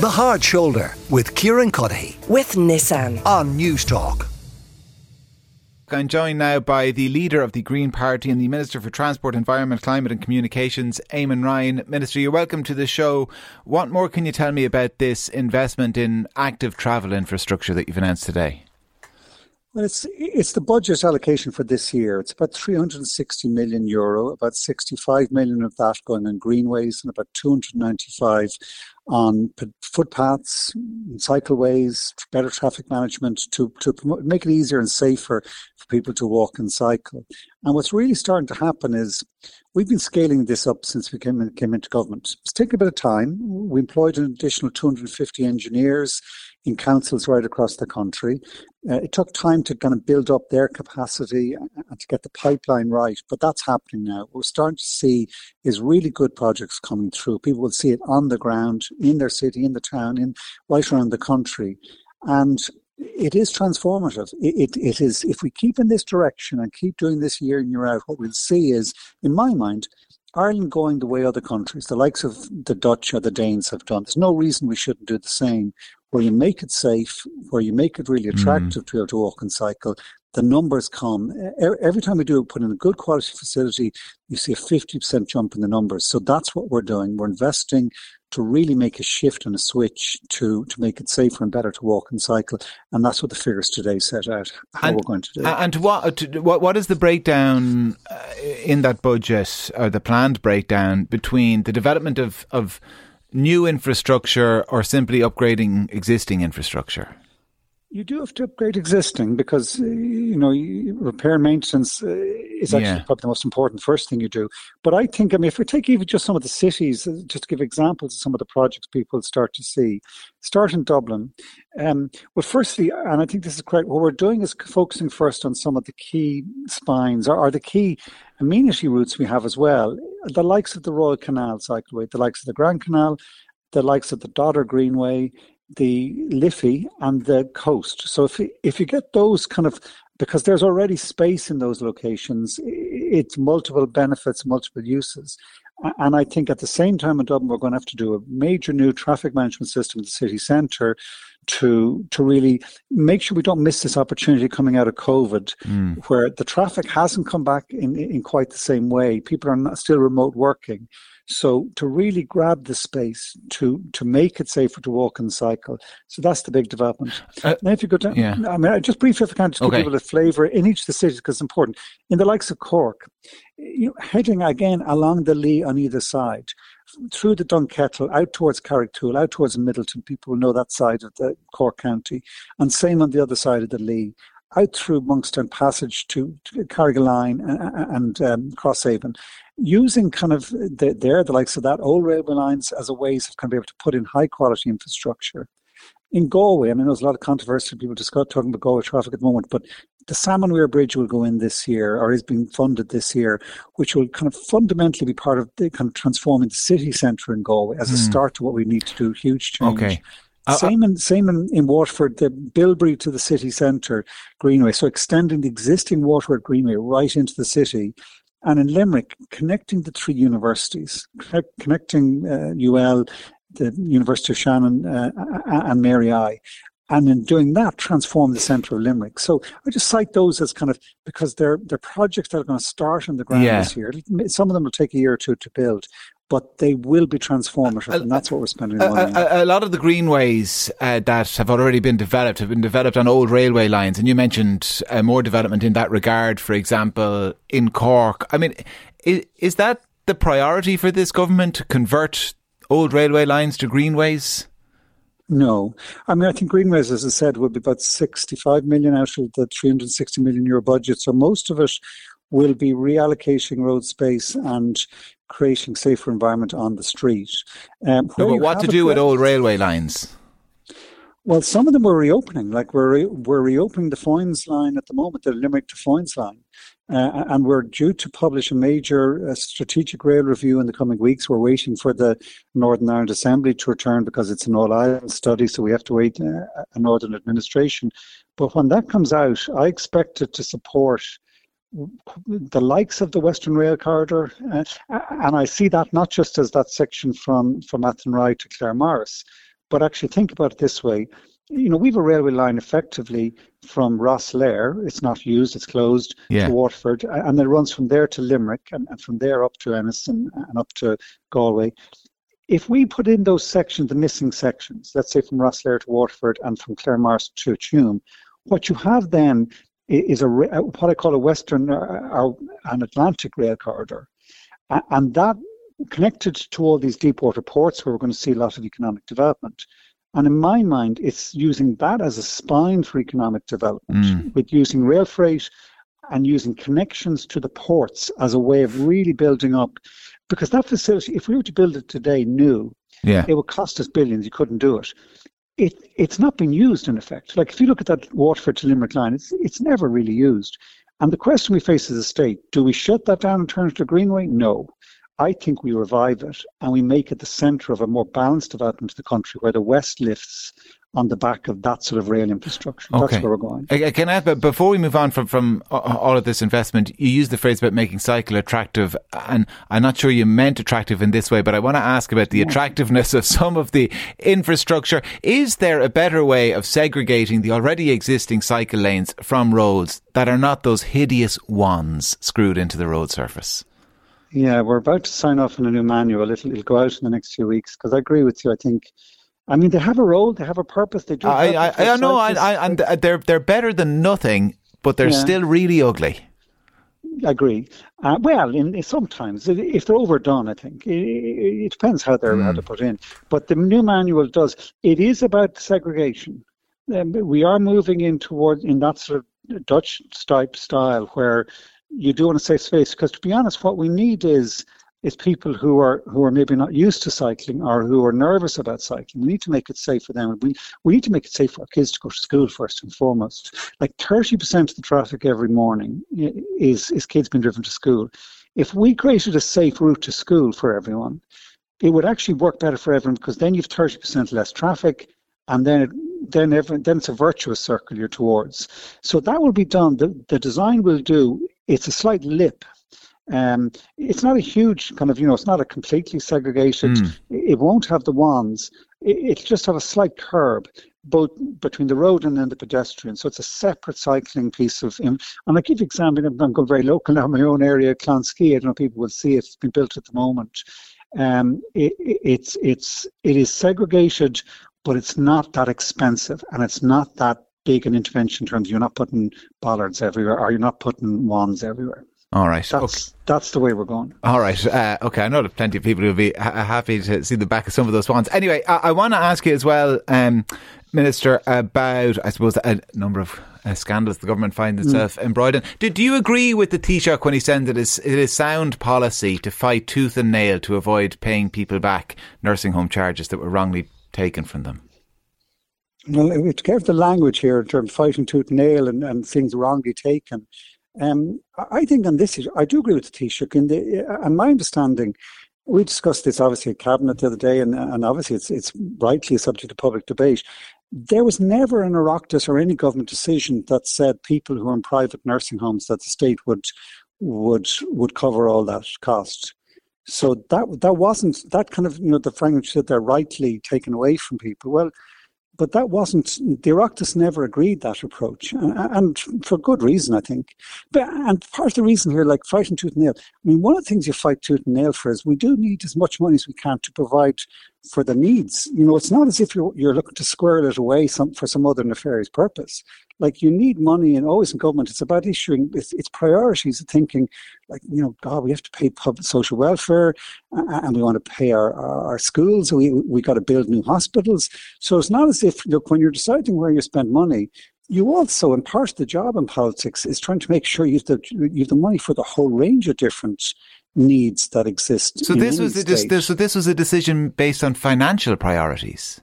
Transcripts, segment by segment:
The Hard Shoulder with Kieran Cuddihy with Nissan. on News Talk. I'm joined now by the leader of the Green Party and the Minister for Transport, Environment, Climate and Communications, Eamon Ryan. Minister, you're welcome to the show. What more can you tell me about this investment in active travel infrastructure that you've announced today? Well, it's it's the budget allocation for this year. It's about 360 million euro, about 65 million of that going on greenways, and about 295 on footpaths, cycleways, better traffic management to to promote, make it easier and safer for people to walk and cycle. And what's really starting to happen is we've been scaling this up since we came in, came into government. It's taken a bit of time. We employed an additional 250 engineers in councils right across the country. Uh, it took time to kind of build up their capacity and to get the pipeline right, but that's happening now. We're starting to see is really good projects coming through. People will see it on the ground, in their city, in the town, in right around the country. And it is transformative. It, it, it is, if we keep in this direction and keep doing this year in, year out, what we'll see is, in my mind, Ireland going the way other countries, the likes of the Dutch or the Danes have done. There's no reason we shouldn't do the same where you make it safe, where you make it really Mm. attractive to be able to walk and cycle, the numbers come. Every time we do put in a good quality facility, you see a 50% jump in the numbers. So that's what we're doing. We're investing to really make a shift and a switch to, to make it safer and better to walk and cycle. And that's what the figures today set out, how And- we're going to do. And what, to, what what is the breakdown uh, in that budget or the planned breakdown between the development of of new infrastructure or simply upgrading existing infrastructure? You do have to upgrade existing because uh, you know repair and maintenance uh, is actually Yeah. probably the most important first thing you do. But I think I mean if we take even just some of the cities, uh, just to give examples of some of the projects people start to see, start in Dublin. Um, well, firstly, and I think this is correct. What we're doing is focusing first on some of the key spines or, or the key amenity routes we have as well. The likes of the Royal Canal cycleway, the likes of the Grand Canal, the likes of the Dodder Greenway, the Liffey and the coast. So if you, if you get those kind of because there's already space in those locations, it's multiple benefits, multiple uses. And I think at the same time in Dublin, we're going to have to do a major new traffic management system in the city centre to to really make sure we don't miss this opportunity coming out of COVID, mm. where the traffic hasn't come back in, in quite the same way. People are not, still remote working. So to really grab the space to to make it safer to walk and cycle. So that's the big development. Uh, now, if you go down, yeah. I mean, just briefly, if I can, just Okay. give people a flavour in each of the cities because it's important. In the likes of Cork, you know, heading again along the Lee on either side, through the Dunkettle, out towards Carrigtwohill, out towards Midleton. People will know that side of the Cork County, and same on the other side of the Lee. Out through Monkstown Passage to, to Carrigaline and, and um, Crosshaven, using kind of the, there the likes of that old railway lines as a ways of kind of be able to put in high quality infrastructure. In Galway, I mean, there's a lot of controversy. People discuss talking about Galway traffic at the moment, but the Salmon Weir Bridge will go in this year, or is being funded this year, which will kind of fundamentally be part of the kind of transforming the city centre in Galway as a start to what we need to do. Huge change. Okay. Uh, Same in same in, in Waterford, the Bilberry to the city centre greenway. So extending the existing Waterford Greenway right into the city, and in Limerick, connecting the three universities, connect, connecting uh, UL, the University of Shannon, uh, and Mary I. And in doing that, transform the centre of Limerick. So I just cite those as kind of because they're they're projects that are going to start on the ground Yeah. this year. Some of them will take a year or two to build, but they will be transformative, and that's what we're spending the A, money on. a, a lot of the greenways uh, that have already been developed have been developed on old railway lines, and you mentioned uh, more development in that regard. For example, in Cork, I mean, is, is that the priority for this government to convert old railway lines to greenways? No, I mean I think Greenways, as I said, will be about sixty-five million out of the three hundred sixty million euro budget. So most of it will be reallocating road space and creating safer environment on the street. Um, No, but what to do with old railway lines? Well, some of them we're reopening. Like we're re- we're reopening the Foynes line at the moment, the Limerick to Foynes line, uh, and we're due to publish a major uh, strategic rail review in the coming weeks. We're waiting for the Northern Ireland Assembly to return because it's an all Ireland study, so we have to wait uh, a Northern administration. But when that comes out, I expect it to support the likes of the Western Rail Corridor, uh, and I see that not just as that section from from Athenry to Claremorris, But actually, think about it this way you know, we have a railway line effectively from Rosslare, it's not used, it's closed, yeah. to Waterford, and then it runs from there to Limerick, and, and from there up to Ennis and, and, up to Galway. If we put in those sections, the missing sections, let's say from Rosslare to Waterford and from Claremorris to Tuam, what you have then is a uh, what I call a Western or an Atlantic rail corridor, and that connected to all these deep water ports where we're going to see a lot of economic development. And in my mind, it's using that as a spine for economic development, mm. with using rail freight and using connections to the ports as a way of really building up. Because that facility, if we were to build it today new, yeah. it would cost us billions. You couldn't do it. It it's not been used in effect. Like if you look at that Waterford to Limerick line, it's it's never really used. And the question we face as a state: Do we shut that down and turn it to a greenway? No. I think we revive it and we make it the centre of a more balanced development of the country where the West lifts on the back of that sort of rail infrastructure. Okay. That's where we're going. Can I, but before we move on from, from all of this investment, you used the phrase about making cycle attractive, and I'm not sure you meant attractive in this way, but I want to ask about the attractiveness of some of the infrastructure. Is there a better way of segregating the already existing cycle lanes from roads that are not those hideous wands screwed into the road surface? Yeah, we're about to sign off on a new manual. It'll, it'll go out in the next few weeks because I agree with you. I think, I mean, they have a role, they have a purpose. They do. I, I, I know, I, I, and they're they're better than nothing, but they're yeah. still really ugly. I agree. Uh, well, in, in, sometimes if they're overdone, I think it, it depends how they're mm. how to put in. But the new manual does. It is about segregation. Um, we are moving in towards in that sort of Dutch type style where you do want to save space because to be honest, what we need is is people who are who are maybe not used to cycling or who are nervous about cycling. We need to make it safe for them. We we need to make it safe for our kids to go to school first and foremost. Like thirty percent of the traffic every morning is is kids being driven to school. If we created a safe route to school for everyone, it would actually work better for everyone because then you've thirty percent less traffic, and then it, then every, then it's a virtuous circle you're towards. So that will be done. The the design will do it's a slight lip. Um, it's not a huge kind of, you know, it's not a completely segregated. Mm. It won't have the wands. It, it'll just have a slight curb, both between the road and then the pedestrian. So it's a separate cycling piece of. and I give you example. I'm going very local now. My own area, Clonskeagh. I don't know. if People will see it. It's been built at the moment. Um, it, it's it's it is segregated, but it's not that expensive, and it's not that big an intervention in terms of you're not putting bollards everywhere or you're not putting wands everywhere. All right. That's, okay. that's the way we're going. All right. Uh, okay. I know that plenty of people who will be ha- happy to see the back of some of those wands. Anyway, I, I want to ask you as well, um, Minister, about, I suppose, a number of uh, scandals the government finds mm. itself mm. embroiled in. Do, do you agree with the Taoiseach when he says that it is, it is sound policy to fight tooth and nail to avoid paying people back nursing home charges that were wrongly taken from them? well, it's careful the language here in terms of fighting tooth and nail and, and things wrongly taken. Um, I think on this issue, I do agree with the Taoiseach. In the, uh, and my understanding, we discussed this obviously at cabinet the other day, and, and obviously it's it's rightly a subject of public debate. There was never an Oireachtas or any government decision that said people who are in private nursing homes that the state would would would cover all that cost. So that that wasn't that kind of you know the language that they're rightly taken away from people. Well, but that wasn't the Oireachtas never agreed that approach, and, for good reason, I think. But and part of the reason here, like fighting tooth and nail, I mean, one of the things you fight tooth and nail for is we do need as much money as we can to provide for the needs. You know, it's not as if you're, you're looking to squirrel it away some, for some other nefarious purpose. Like you need money, and always in government, it's about issuing its, its priorities thinking, like you know, God, we have to pay public social welfare, and we want to pay our, our, our schools. We we got to build new hospitals. So it's not as if look when you're deciding where you spend money, you also, and part of the job in politics is trying to make sure you have the, you have the money for the whole range of different needs that exist. So this was a, so this was a decision based on financial priorities.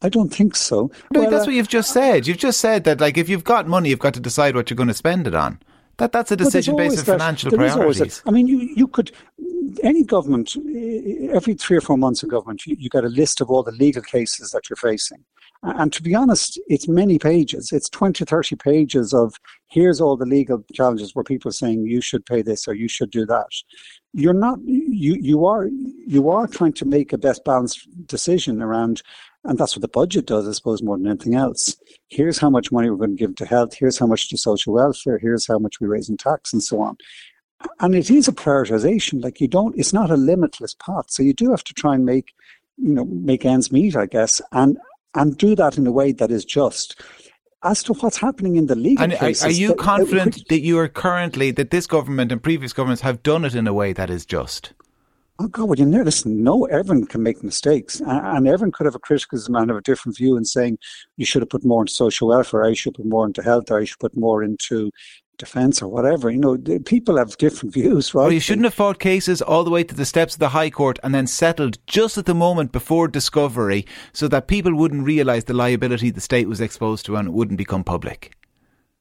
I don't think so. No, well, that's uh, what you've just said. You've just said that, like, if you've got money, you've got to decide what you're going to spend it on. That that's a decision based on that, financial priorities. I mean, you you could any government every three or four months of government you, you get a list of all the legal cases that you're facing and to be honest it's many pages it's 20 30 pages of here's all the legal challenges where people are saying you should pay this or you should do that you're not you you are you are trying to make a best balanced decision around and that's what the budget does, I suppose, more than anything else. Here's how much money we're going to give to health. Here's how much to social welfare. Here's how much we raise in tax and so on. And it is a prioritization. Like you don't, it's not a limitless pot. So you do have to try and make, you know, make ends meet, I guess, and and do that in a way that is just as to what's happening in the legal and cases. Are you that, confident that, that you are currently that this government and previous governments have done it in a way that is just? Oh God, well, you know, listen, no, everyone can make mistakes, and, everyone could have a criticism and have a different view in saying you should have put more into social welfare, I should put more into health, or I should put more into defence or whatever. You know, people have different views, right? Well, you shouldn't have fought cases all the way to the steps of the High Court and then settled just at the moment before discovery so that people wouldn't realise the liability the state was exposed to and it wouldn't become public.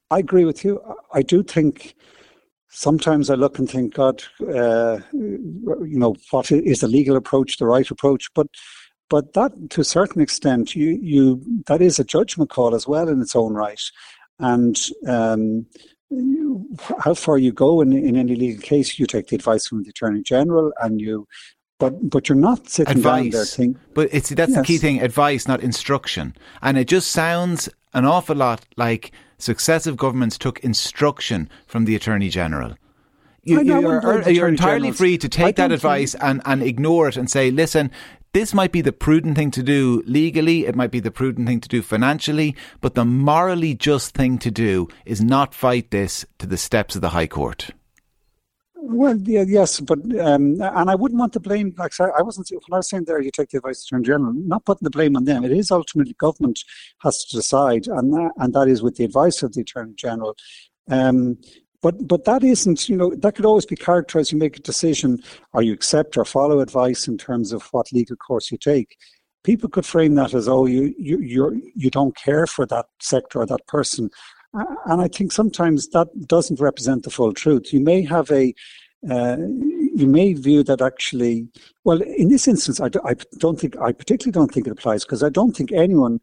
I agree with you. I do think sometimes I look and think, God, uh, you know, what is the legal approach the right approach? But but that, to a certain extent, you you that is a judgment call as well in its own right, and. Um, how far you go in, in any legal case, you take the advice from the Attorney General and you but but you're not sitting advice. down there thinking. But it's that's yes. the key thing: advice, not instruction. And it just sounds an awful lot like successive governments took instruction from the Attorney General. You, are you're er, entirely free to take that advice and, and ignore it and say, listen, this might be the prudent thing to do legally, it might be the prudent thing to do financially, but the morally just thing to do is not fight this to the steps of the High Court. Well, yeah, yes, but um, and I wouldn't want to blame. Like I wasn't when I was saying there, you take the advice of the Attorney General, not putting the blame on them. It is ultimately government has to decide, and that, and that is with the advice of the Attorney General. Um, but but that isn't, you know, that could always be characterized. You make a decision, or you accept or follow advice in terms of what legal course you take. People could frame that as, oh, you you you're, you don't care for that sector or that person, and I think sometimes that doesn't represent the full truth. You may have a, uh, you may view that actually, well, in this instance, I, I don't think, I particularly don't think it applies because I don't think anyone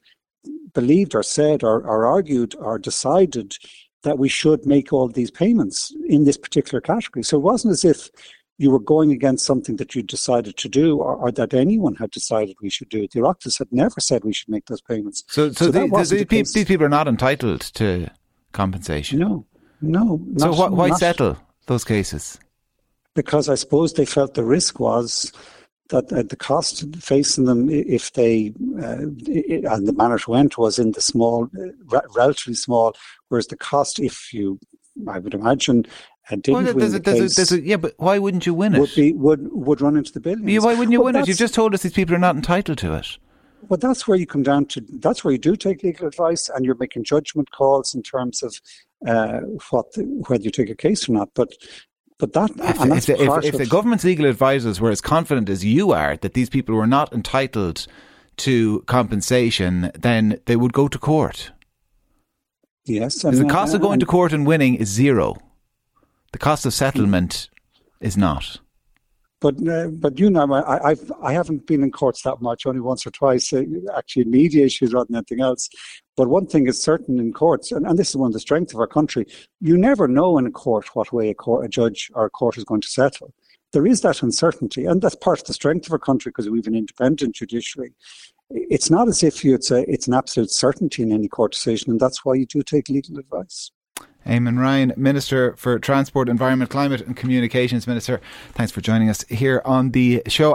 believed or said or, or argued or decided that we should make all these payments in this particular category. So it wasn't as if you were going against something that you decided to do or, or, that anyone had decided we should do. The Oireachtas had never said we should make those payments. So, so, so the, the, the these people are not entitled to compensation? No, no. so wh- why not. settle those cases? Because I suppose they felt the risk was that uh, the cost facing them if they uh, it, and the manner it went was in the small, uh, relatively small, whereas the cost if you, I would imagine, and didn't well, win the a, case, a, yeah, but why wouldn't you win it? Would be would would run into the billions. Yeah, why wouldn't you well, win it? You've just told us these people are not entitled to it. Well, that's where you come down to. That's where you do take legal advice, and you're making judgment calls in terms of uh, what whether you take a case or not. But but that if, if, the, if, if the government's legal advisors were as confident as you are that these people were not entitled to compensation, then they would go to court. Yes, the cost of going to court and winning is zero. The cost of settlement is not. But uh, but you know, I I've, I haven't been in courts that much, only once or twice, uh, actually media issues rather than anything else. But one thing is certain in courts, and, and this is one of the strengths of our country, you never know in a court what way a, court, a judge or a court is going to settle. There is that uncertainty, and that's part of the strength of our country because we have an independent judiciary. It's not as if you, it's, a, it's an absolute certainty in any court decision, and that's why you do take legal advice. Eamon Ryan, Minister for Transport, Environment, Climate and Communications Minister. Thanks for joining us here on the show.